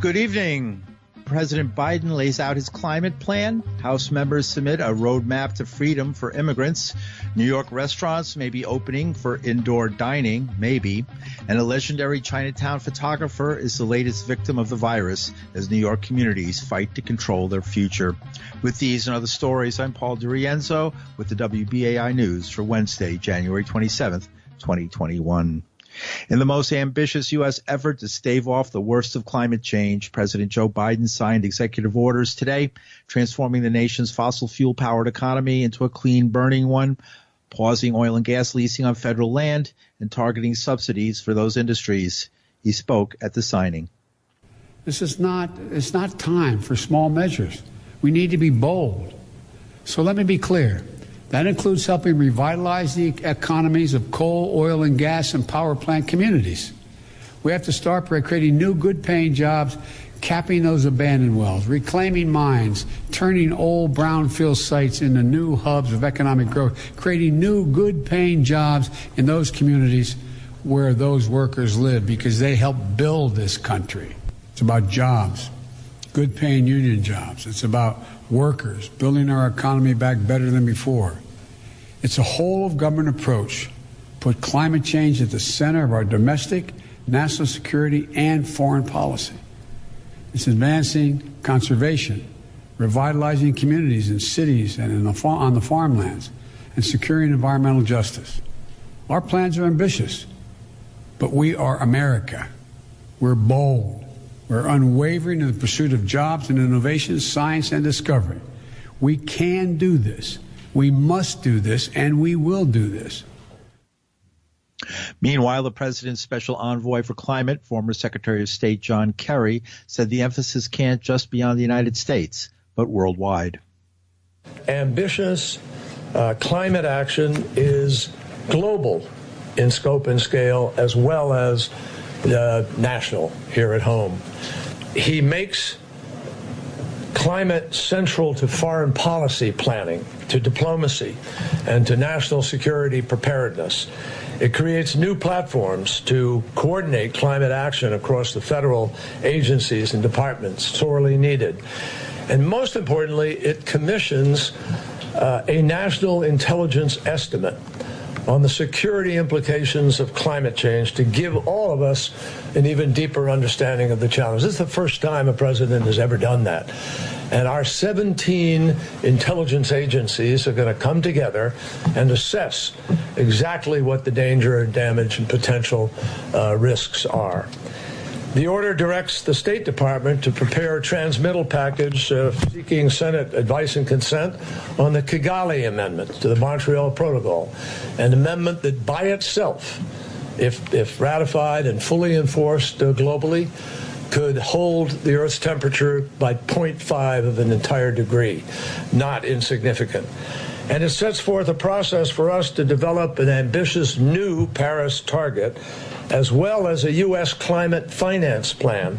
Good evening. President Biden lays out his climate plan. House members submit a roadmap to freedom for immigrants. New York restaurants may be opening for indoor dining, maybe. And a legendary Chinatown photographer is the latest victim of the virus as New York communities fight to control their future. With these and other stories, I'm Paul DiRienzo with the WBAI News for Wednesday, January 27th, 2021. In the most ambitious U.S. effort to stave off the worst of climate change, President Joe Biden signed executive orders today, transforming the nation's fossil fuel powered economy into a clean burning one, pausing oil and gas leasing on federal land, and targeting subsidies for those industries. He spoke at the signing. This is not, it's not time for small measures. We need to be bold. So let me be clear. That includes helping revitalize the economies of coal, oil, and gas and power plant communities. We have to start by creating new, good paying jobs, capping those abandoned wells, reclaiming mines, turning old brownfield sites into new hubs of economic growth, creating new, good paying jobs in those communities where those workers live because they help build this country. It's about jobs, good paying union jobs. It's about workers, building our economy back better than before. It's a whole of government approach. Put climate change at the center of our domestic, national security, and foreign policy. It's advancing conservation, revitalizing communities in cities and the fa- on the farmlands, and securing environmental justice. Our plans are ambitious, but we are America. We're bold. We're unwavering in the pursuit of jobs and innovation, science and discovery. We can do this. We must do this, and we will do this. Meanwhile, the president's special envoy for climate, former Secretary of State John Kerry, said the emphasis can't just be on the United States, but worldwide. Ambitious uh, climate action is global in scope and scale as well as national here at home. He makes climate central to foreign policy planning, to diplomacy, and to national security preparedness. It creates new platforms to coordinate climate action across the federal agencies and departments, sorely needed. And most importantly, it commissions uh, a national intelligence estimate on the security implications of climate change to give all of us an even deeper understanding of the challenge. This is the first time a president has ever done that. And our 17 intelligence agencies are going to come together and assess exactly what the danger damage and potential uh, risks are. The order directs the State Department to prepare a transmittal package uh, seeking Senate advice and consent on the Kigali Amendment to the Montreal Protocol, an amendment that by itself, if, if ratified and fully enforced uh, globally, could hold the Earth's temperature by 0.5 of an entire degree, not insignificant. And it sets forth a process for us to develop an ambitious new Paris target as well as a U.S. climate finance plan,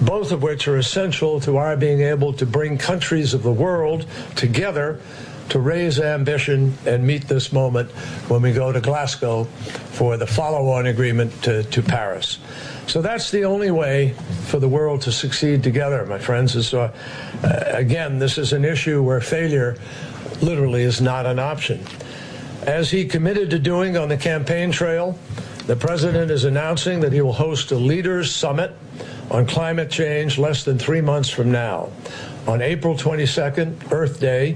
both of which are essential to our being able to bring countries of the world together to raise ambition and meet this moment when we go to Glasgow for the follow on agreement to, to Paris. So that's the only way for the world to succeed together, my friends. Is uh, again, this is an issue where failure literally is not an option. As he committed to doing on the campaign trail, the president is announcing that he will host a leaders summit on climate change less than three months from now on April 22nd, Earth Day,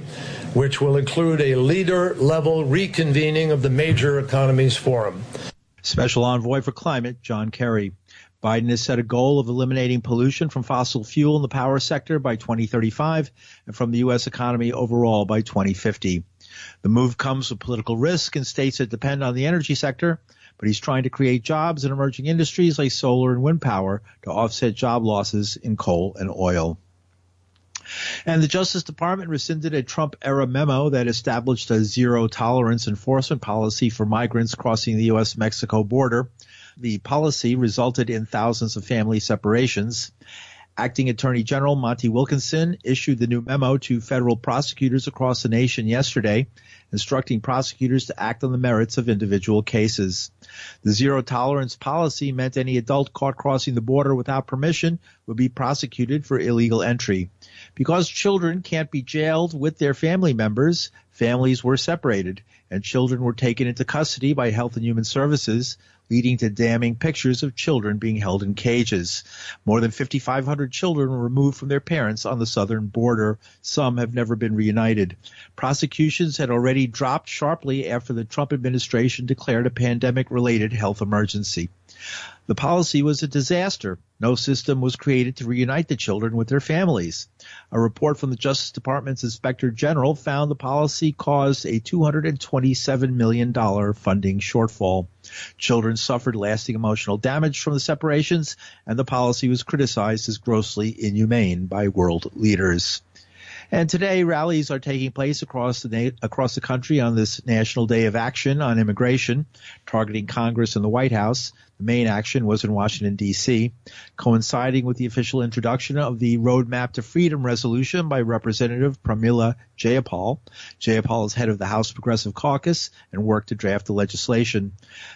which will include a leader level reconvening of the Major Economies Forum. Special Envoy for Climate, John Kerry. Biden has set a goal of eliminating pollution from fossil fuel in the power sector by 2035 and from the U.S. economy overall by 2050. The move comes with political risk in states that depend on the energy sector but he's trying to create jobs in emerging industries like solar and wind power to offset job losses in coal and oil. And the Justice Department rescinded a Trump era memo that established a zero tolerance enforcement policy for migrants crossing the U.S. Mexico border. The policy resulted in thousands of family separations. Acting Attorney General Monty Wilkinson issued the new memo to federal prosecutors across the nation yesterday, instructing prosecutors to act on the merits of individual cases. The zero tolerance policy meant any adult caught crossing the border without permission would be prosecuted for illegal entry. Because children can't be jailed with their family members, families were separated and children were taken into custody by Health and Human Services leading to damning pictures of children being held in cages. More than 5,500 children were removed from their parents on the southern border. Some have never been reunited. Prosecutions had already dropped sharply after the Trump administration declared a pandemic related health emergency. The policy was a disaster. No system was created to reunite the children with their families. A report from the Justice Department's Inspector General found the policy caused a $227 million funding shortfall. Children suffered lasting emotional damage from the separations, and the policy was criticized as grossly inhumane by world leaders. And today, rallies are taking place across the na- across the country on this National Day of Action on Immigration, targeting Congress and the White House. Main action was in Washington, D.C., coinciding with the official introduction of the Roadmap to Freedom resolution by Representative Pramila Jayapal. Jayapal is head of the House Progressive Caucus and worked to draft the legislation.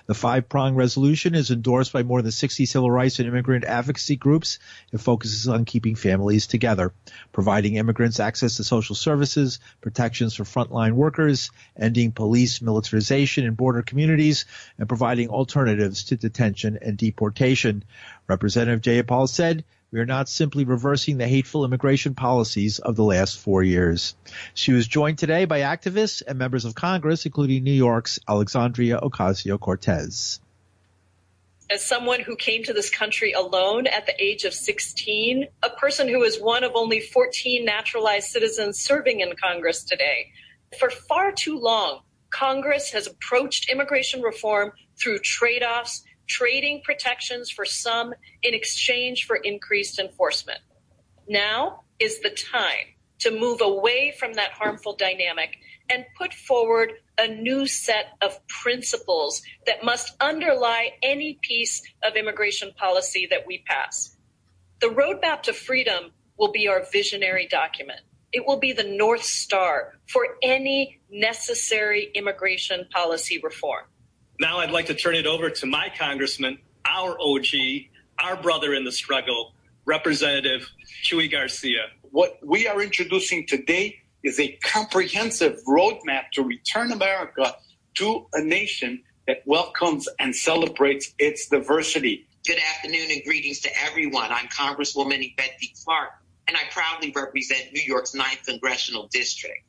The five-prong resolution is endorsed by more than 60 civil rights and immigrant advocacy groups. It focuses on keeping families together, providing immigrants access to social services, protections for frontline workers, ending police militarization in border communities, and providing alternatives to detention and deportation. Representative Jayapal said, we are not simply reversing the hateful immigration policies of the last four years. She was joined today by activists and members of Congress, including New York's Alexandria Ocasio-Cortez. As someone who came to this country alone at the age of 16, a person who is one of only 14 naturalized citizens serving in Congress today, for far too long, Congress has approached immigration reform through trade-offs trading protections for some in exchange for increased enforcement. Now is the time to move away from that harmful dynamic and put forward a new set of principles that must underlie any piece of immigration policy that we pass. The roadmap to freedom will be our visionary document. It will be the North Star for any necessary immigration policy reform. Now I'd like to turn it over to my congressman, our OG, our brother in the struggle, Representative Chuy Garcia. What we are introducing today is a comprehensive roadmap to return America to a nation that welcomes and celebrates its diversity. Good afternoon and greetings to everyone. I'm Congresswoman Yvette D. Clarke, and I proudly represent New York's 9th Congressional District.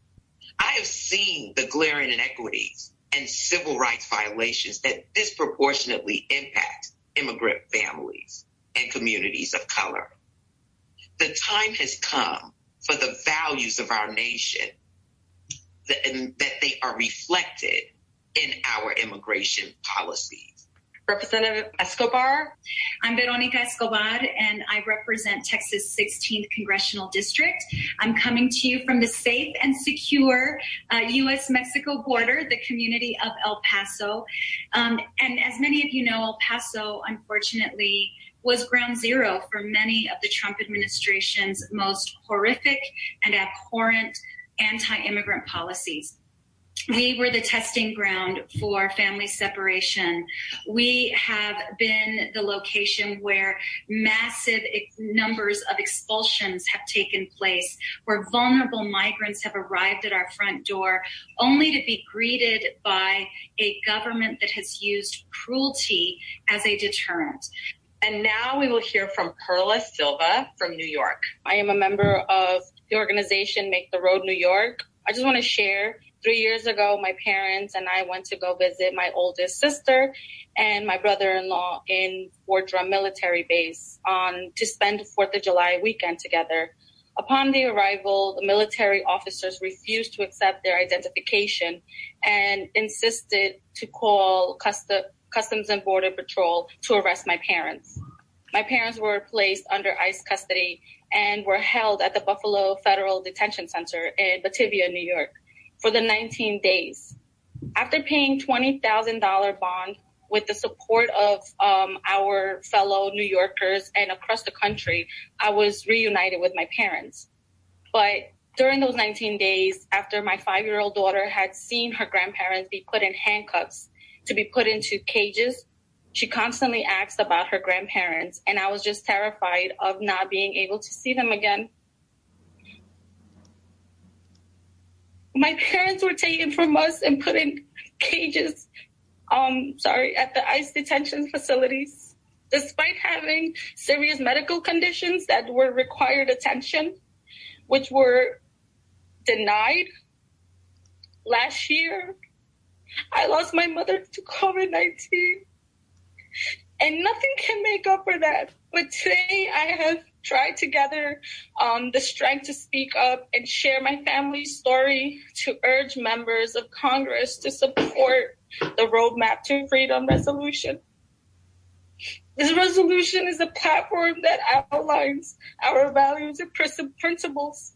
I have seen the glaring inequities and civil rights violations that disproportionately impact immigrant families and communities of color. The time has come for the values of our nation that, that they are reflected in our immigration policies. Representative Escobar. I'm Veronica Escobar, and I represent Texas 16th Congressional District. I'm coming to you from the safe and secure uh, U.S.-Mexico border, the community of El Paso. Um, and as many of you know, El Paso, unfortunately, was ground zero for many of the Trump administration's most horrific and abhorrent anti-immigrant policies we were the testing ground for family separation. We have been the location where massive numbers of expulsions have taken place, where vulnerable migrants have arrived at our front door, only to be greeted by a government that has used cruelty as a deterrent. And now we will hear from Perla Silva from New York. I am a member of the organization Make the Road New York. I just want to share three years ago, my parents and I went to go visit my oldest sister and my brother-in-law in Fort Drum military base on to spend Fourth of July weekend together. Upon the arrival, the military officers refused to accept their identification and insisted to call custom, Customs and Border Patrol to arrest my parents. My parents were placed under ICE custody and were held at the Buffalo Federal Detention Center in Batavia, New York for the 19 days. After paying $20,000 bond with the support of um, our fellow New Yorkers and across the country, I was reunited with my parents. But during those 19 days, after my five year old daughter had seen her grandparents be put in handcuffs to be put into cages, she constantly asked about her grandparents, and I was just terrified of not being able to see them again. My parents were taken from us and put in cages, um, sorry, at the ICE detention facilities. Despite having serious medical conditions that were required attention, which were denied last year, I lost my mother to COVID 19 and nothing can make up for that. But today I have tried to gather um, the strength to speak up and share my family's story to urge members of Congress to support the Roadmap to Freedom resolution. This resolution is a platform that outlines our values and principles,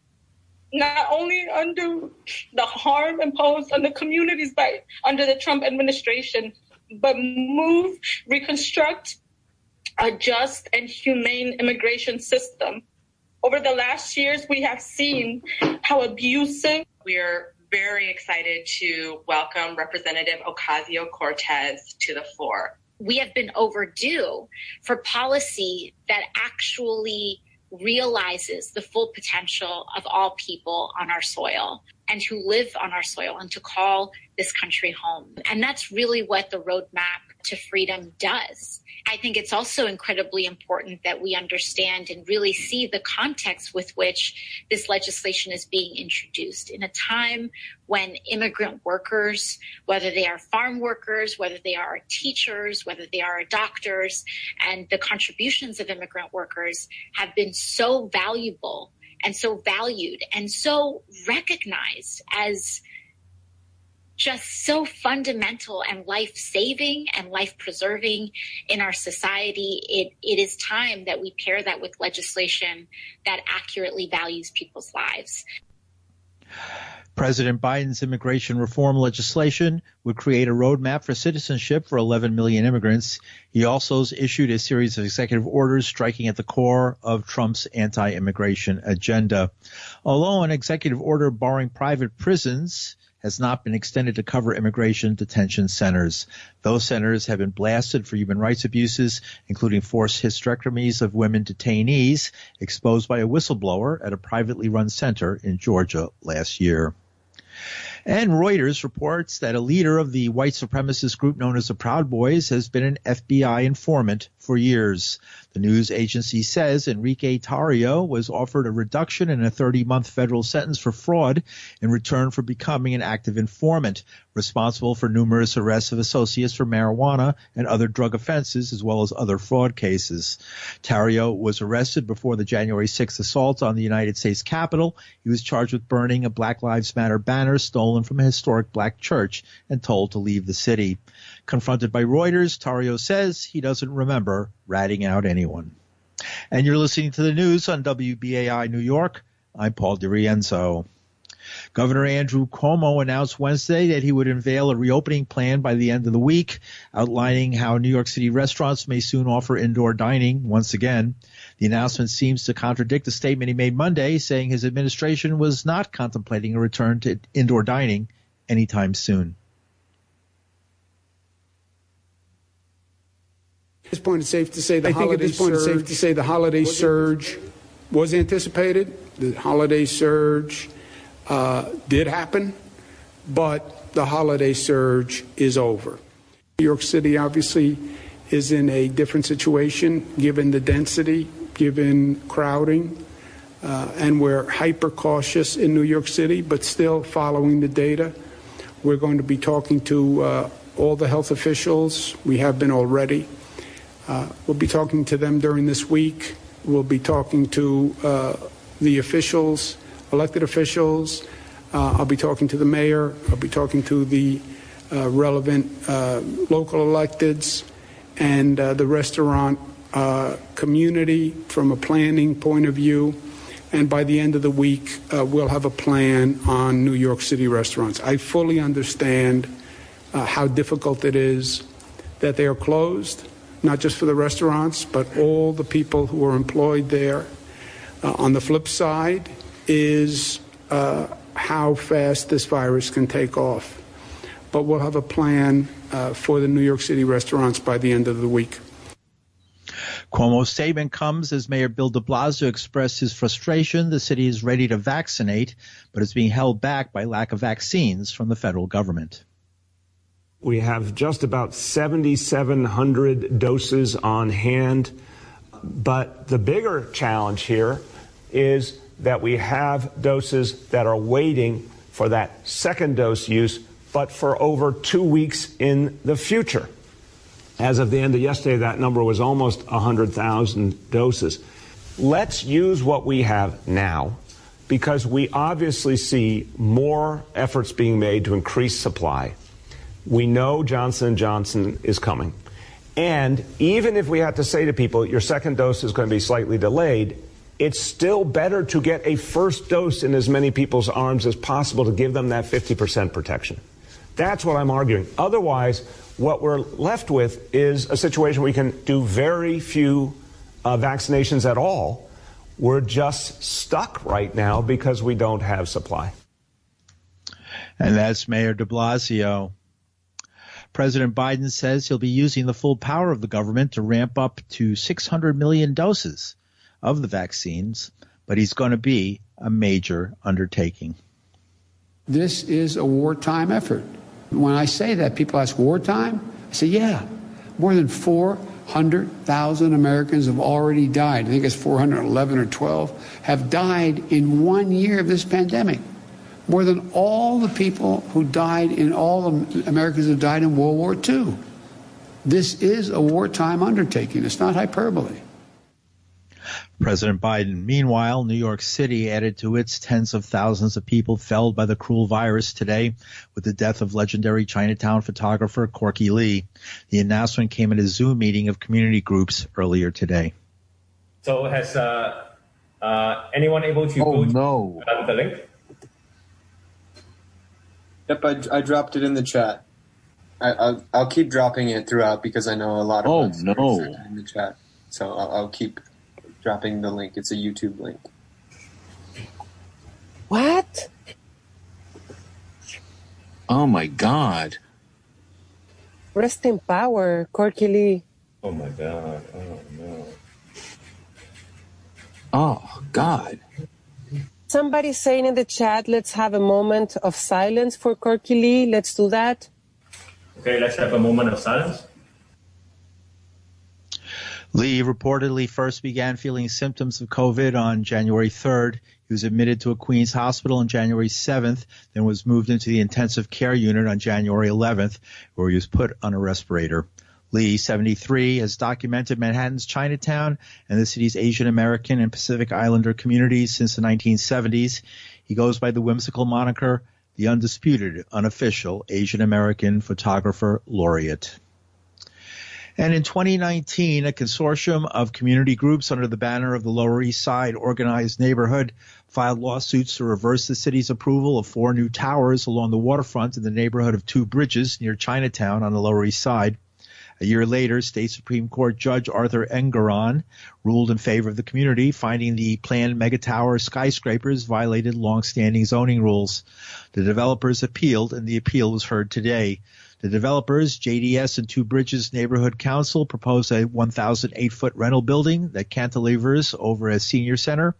not only under the harm imposed on the communities by under the Trump administration, but move, reconstruct a just and humane immigration system. Over the last years, we have seen how abusive. We're very excited to welcome Representative Ocasio Cortez to the floor. We have been overdue for policy that actually realizes the full potential of all people on our soil and who live on our soil and to call this country home. And that's really what the roadmap to freedom does. I think it's also incredibly important that we understand and really see the context with which this legislation is being introduced in a time when immigrant workers, whether they are farm workers, whether they are teachers, whether they are doctors, and the contributions of immigrant workers have been so valuable and so valued and so recognized as just so fundamental and life saving and life preserving in our society. It, it is time that we pair that with legislation that accurately values people's lives. President Biden's immigration reform legislation would create a roadmap for citizenship for 11 million immigrants. He also issued a series of executive orders striking at the core of Trump's anti-immigration agenda. Although an executive order barring private prisons has not been extended to cover immigration detention centers. Those centers have been blasted for human rights abuses, including forced hysterectomies of women detainees exposed by a whistleblower at a privately run center in Georgia last year. And Reuters reports that a leader of the white supremacist group known as the Proud Boys has been an FBI informant for years. The news agency says Enrique Tarrio was offered a reduction in a 30 month federal sentence for fraud in return for becoming an active informant, responsible for numerous arrests of associates for marijuana and other drug offenses, as well as other fraud cases. Tarrio was arrested before the January 6th assault on the United States Capitol. He was charged with burning a Black Lives Matter banner stolen from a historic black church and told to leave the city. Confronted by Reuters, Tarrio says he doesn't remember ratting out anyone. And you're listening to the news on WBAI New York. I'm Paul DiRienzo. Governor Andrew Cuomo announced Wednesday that he would unveil a reopening plan by the end of the week, outlining how New York City restaurants may soon offer indoor dining once again. The announcement seems to contradict the statement he made Monday, saying his administration was not contemplating a return to indoor dining anytime soon. This point, it's safe to say the I think at this point, it's safe to say the holiday surge was anticipated. The holiday surge uh, did happen, but the holiday surge is over. New York City obviously is in a different situation given the density, given crowding, uh, and we're hyper cautious in New York City, but still following the data. We're going to be talking to uh, all the health officials. We have been already. Uh, we'll be talking to them during this week. We'll be talking to uh, the officials, elected officials. Uh, I'll be talking to the mayor. I'll be talking to the uh, relevant uh, local electeds and the restaurant community from a planning point of view. And by the end of the week, we'll have a plan on New York City restaurants. I fully understand how difficult it is that they are closed, not just for the restaurants, but all the people who are employed there. Uh, on the flip side is uh, how fast this virus can take off. But we'll have a plan uh, for the New York City restaurants by the end of the week. Cuomo's statement comes as Mayor Bill de Blasio expressed his frustration. The city is ready to vaccinate, but is being held back by lack of vaccines from the federal government. We have just about 7,700 doses on hand. But the bigger challenge here is that we have doses that are waiting for that second dose use, but for over two weeks in the future. As of the end of yesterday, that number was almost 100,000 doses. Let's use what we have now because we obviously see more efforts being made to increase supply. We know Johnson & Johnson is coming. And even if we had to say to people, your second dose is going to be slightly delayed, it's still better to get a first dose in as many people's arms as possible to give them that 50% protection. That's what I'm arguing. Otherwise, what we're left with is a situation where we can do very few uh, vaccinations at all. We're just stuck right now because we don't have supply. And that's Mayor de Blasio. President Biden says he'll be using the full power of the government to ramp up to 600 million doses of the vaccines, but he's going to be a major undertaking. This is a wartime effort. When I say that, people ask, wartime? I say, yeah. More than 400,000 Americans have already died. I think it's 411 or 12 have died in one year of this pandemic. More than all the people who died in all the Americans who died in World War II. This is a wartime undertaking. It's not hyperbole. President Biden. Meanwhile, New York City added to its tens of thousands of people felled by the cruel virus today with the death of legendary Chinatown photographer Corky Lee. The announcement came at a Zoom meeting of community groups earlier today. So has uh, uh, anyone able to oh, go no. uh, the link? Yep, I, I dropped it in the chat. I, I'll, I'll keep dropping it throughout because I know a lot of Oh, no. in the chat. So I'll, I'll keep dropping the link. It's a YouTube link. What? Oh my God. Rest in power, Corky Lee. Oh my god! Oh no! Oh God. Somebody saying in the chat, let's have a moment of silence for Corky Lee. Let's do that. Okay, let's have a moment of silence. Lee reportedly first began feeling symptoms of COVID on January 3rd. He was admitted to a Queens hospital on January 7th, then was moved into the intensive care unit on January 11th, where he was put on a respirator. Lee, 73, has documented Manhattan's Chinatown and the city's Asian American and Pacific Islander communities since the 1970s. He goes by the whimsical moniker, the undisputed, unofficial Asian American photographer laureate. And in 2019, a consortium of community groups under the banner of the Lower East Side Organized Neighborhood filed lawsuits to reverse the city's approval of four new towers along the waterfront in the neighborhood of Two Bridges near Chinatown on the Lower East Side. A year later, State Supreme Court Judge Arthur Engoron ruled in favor of the community, finding the planned megatower skyscrapers violated longstanding zoning rules. The developers appealed, and the appeal was heard today. The developers, JDS and Two Bridges Neighborhood Council, proposed a 1,008 foot rental building that cantilevers over a senior center,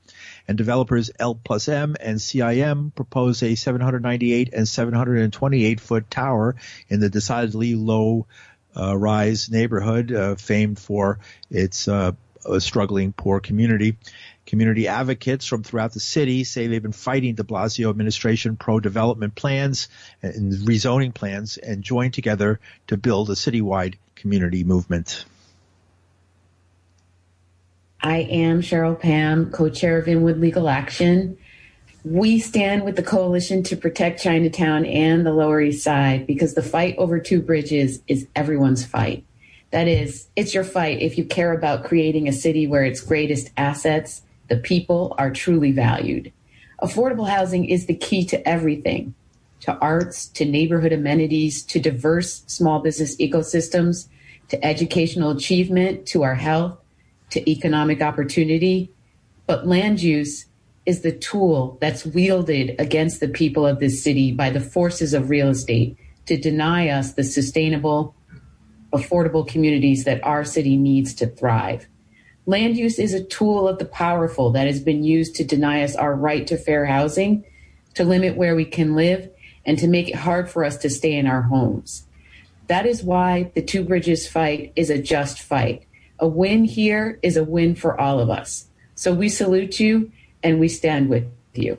and developers L plus M and CIM proposed a 798 and 728 foot tower in the decidedly low rise neighborhood, uh, famed for its uh, struggling poor community. Community advocates from throughout the city say they've been fighting de Blasio administration pro-development plans and rezoning plans and joined together to build a citywide community movement. I am Cheryl Pam, co-chair of Inwood Legal Action. We stand with the coalition to protect Chinatown and the Lower East Side because the fight over two bridges is everyone's fight. That is, it's your fight if you care about creating a city where its greatest assets, the people, are truly valued. Affordable housing is the key to everything to arts, to neighborhood amenities, to diverse small business ecosystems. to educational achievement, to our health, to economic opportunity. But land use is the tool that's wielded against the people of this city by the forces of real estate to deny us the sustainable, affordable communities that our city needs to thrive. Land use is a tool of the powerful that has been used to deny us our right to fair housing, to limit where we can live, and to make it hard for us to stay in our homes. That is why the Two Bridges fight is a just fight. A win here is a win for all of us. So we salute you and we stand with you.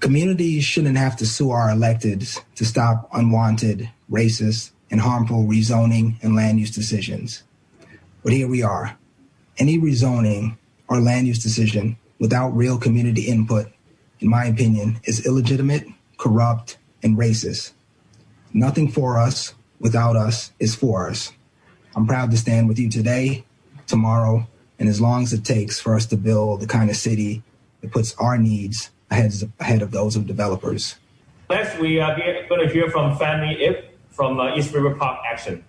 Communities shouldn't have to sue our electeds to stop unwanted, racist, and harmful rezoning and land use decisions. But here we are. Any rezoning or land use decision without real community input, in my opinion, is illegitimate, corrupt, and racist. Nothing for us without us is for us. I'm proud to stand with you today, tomorrow, and as long as it takes for us to build the kind of city that puts our needs ahead, ahead of those of developers. Next, we are going to hear from Fanny Ip from uh, East River Park Action.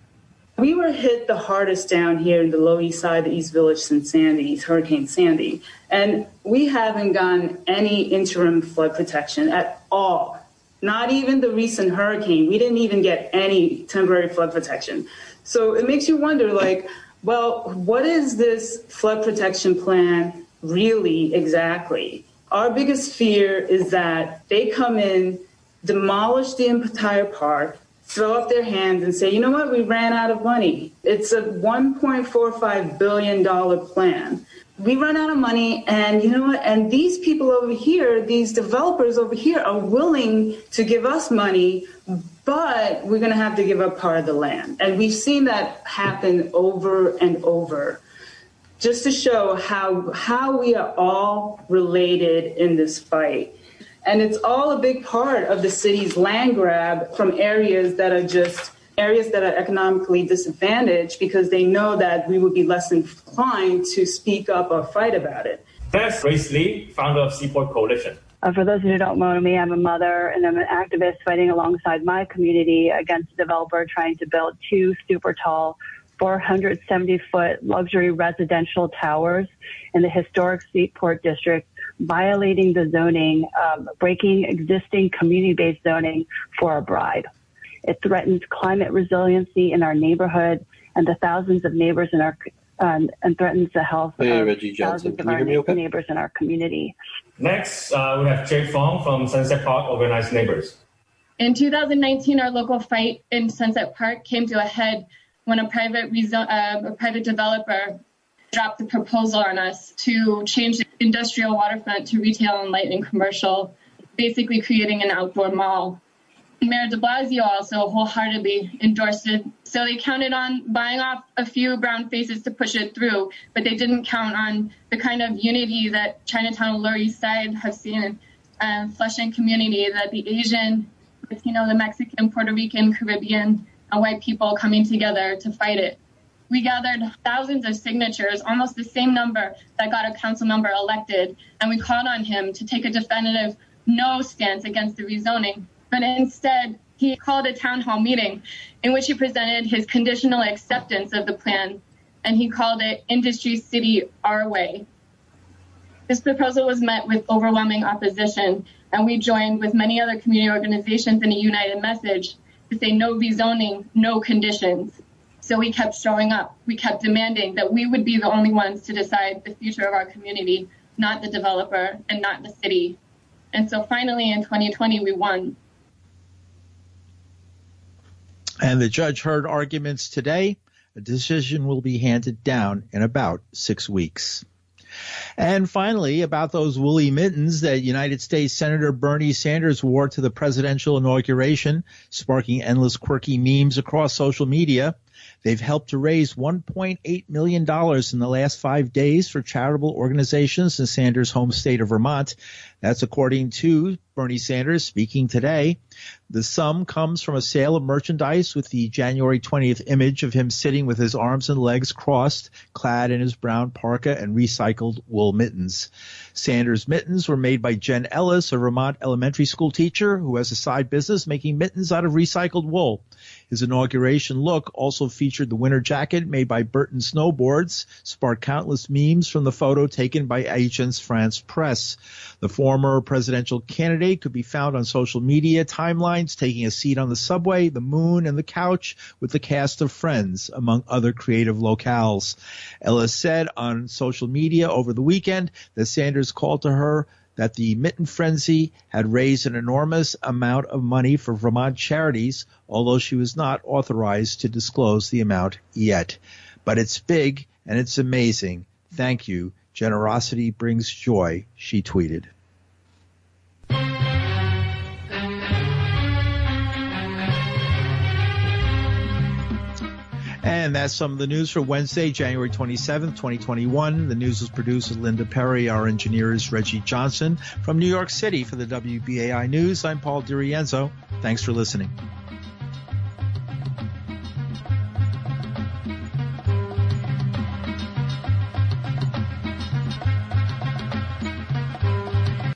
We were hit the hardest down here in the Low East Side, the East Village since Sandy, Hurricane Sandy. And we haven't gotten any interim flood protection at all. Not even the recent hurricane. We didn't even get any temporary flood protection. So it makes you wonder like, well, what is this flood protection plan really exactly? Our biggest fear is that they come in, demolish the entire park, throw up their hands and say, you know what, we ran out of money. It's a $1.45 billion plan. We run out of money, and you know what? And these people over here, these developers over here, are willing to give us money, but we're going to have to give up part of the land. And we've seen that happen over and over just to show how how we are all related in this fight. And it's all a big part of the city's land grab from areas that are just areas that are economically disadvantaged because they know that we would be less inclined to speak up or fight about it. That's Grace Lee, founder of Seaport Coalition. Uh, for those who don't know me, I'm a mother and I'm an activist fighting alongside my community against a developer trying to build two super tall 470 foot luxury residential towers in the historic Seaport District, violating the zoning, um, breaking existing community based zoning for a bribe. It threatens climate resiliency in our neighborhood and the thousands of neighbors in our um, and threatens the health hey, of Reggie Johnson. thousands of our okay? neighbors in our community. Next, uh, we have Jake Fong from Sunset Park Organized Neighbors. In 2019, our local fight in Sunset Park came to a head when a private uh, a private developer dropped the proposal on us to change the industrial waterfront to retail and light and commercial, basically creating an outdoor mall. Mayor de Blasio also wholeheartedly endorsed it. So they counted on buying off a few brown faces to push it through, but they didn't count on the kind of unity that Chinatown Lower East Side have seen in uh, Flushing community, that the Asian, Latino, the Mexican, Puerto Rican, Caribbean, and white people coming together to fight it. We gathered thousands of signatures, almost the same number that got a council member elected, and we called on him to take a definitive no stance against the rezoning. But instead, he called a town hall meeting in which he presented his conditional acceptance of the plan, and he called it Industry City Our Way. This proposal was met with overwhelming opposition, and we joined with many other community organizations in a united message to say no rezoning, no conditions. So we kept showing up. We kept demanding that we would be the only ones to decide the future of our community, not the developer and not the city. And so finally in 2020, we won. And the judge heard arguments today. A decision will be handed down in about six weeks. And finally, about those woolly mittens that United States Senator Bernie Sanders wore to the presidential inauguration, sparking endless quirky memes across social media. They've helped to raise $1.8 million in the last five days for charitable organizations in Sanders' home state of Vermont. That's according to Bernie Sanders speaking today. The sum comes from a sale of merchandise with the January 20th image of him sitting with his arms and legs crossed, clad in his brown parka and recycled wool mittens. Sanders mittens were made by Jen Ellis, a Vermont elementary school teacher who has a side business making mittens out of recycled wool. His inauguration look also featured the winter jacket made by Burton Snowboards, sparked countless memes from the photo taken by Agence France Presse. The former presidential candidate could be found on social media timelines taking a seat on the subway, the moon, and the couch with the cast of Friends, among other creative locales. Ellis said on social media over the weekend that Sanders called to her that the mitten frenzy had raised an enormous amount of money for Vermont charities, although she was not authorized to disclose the amount yet. But it's big and it's amazing. Thank you. Generosity brings joy, she tweeted. And that's some of the news for Wednesday, January 27th, 2021. The news was produced with Linda Perry. Our engineer is Reggie Johnson. From New York City for the WBAI News, I'm Paul DiRienzo. Thanks for listening.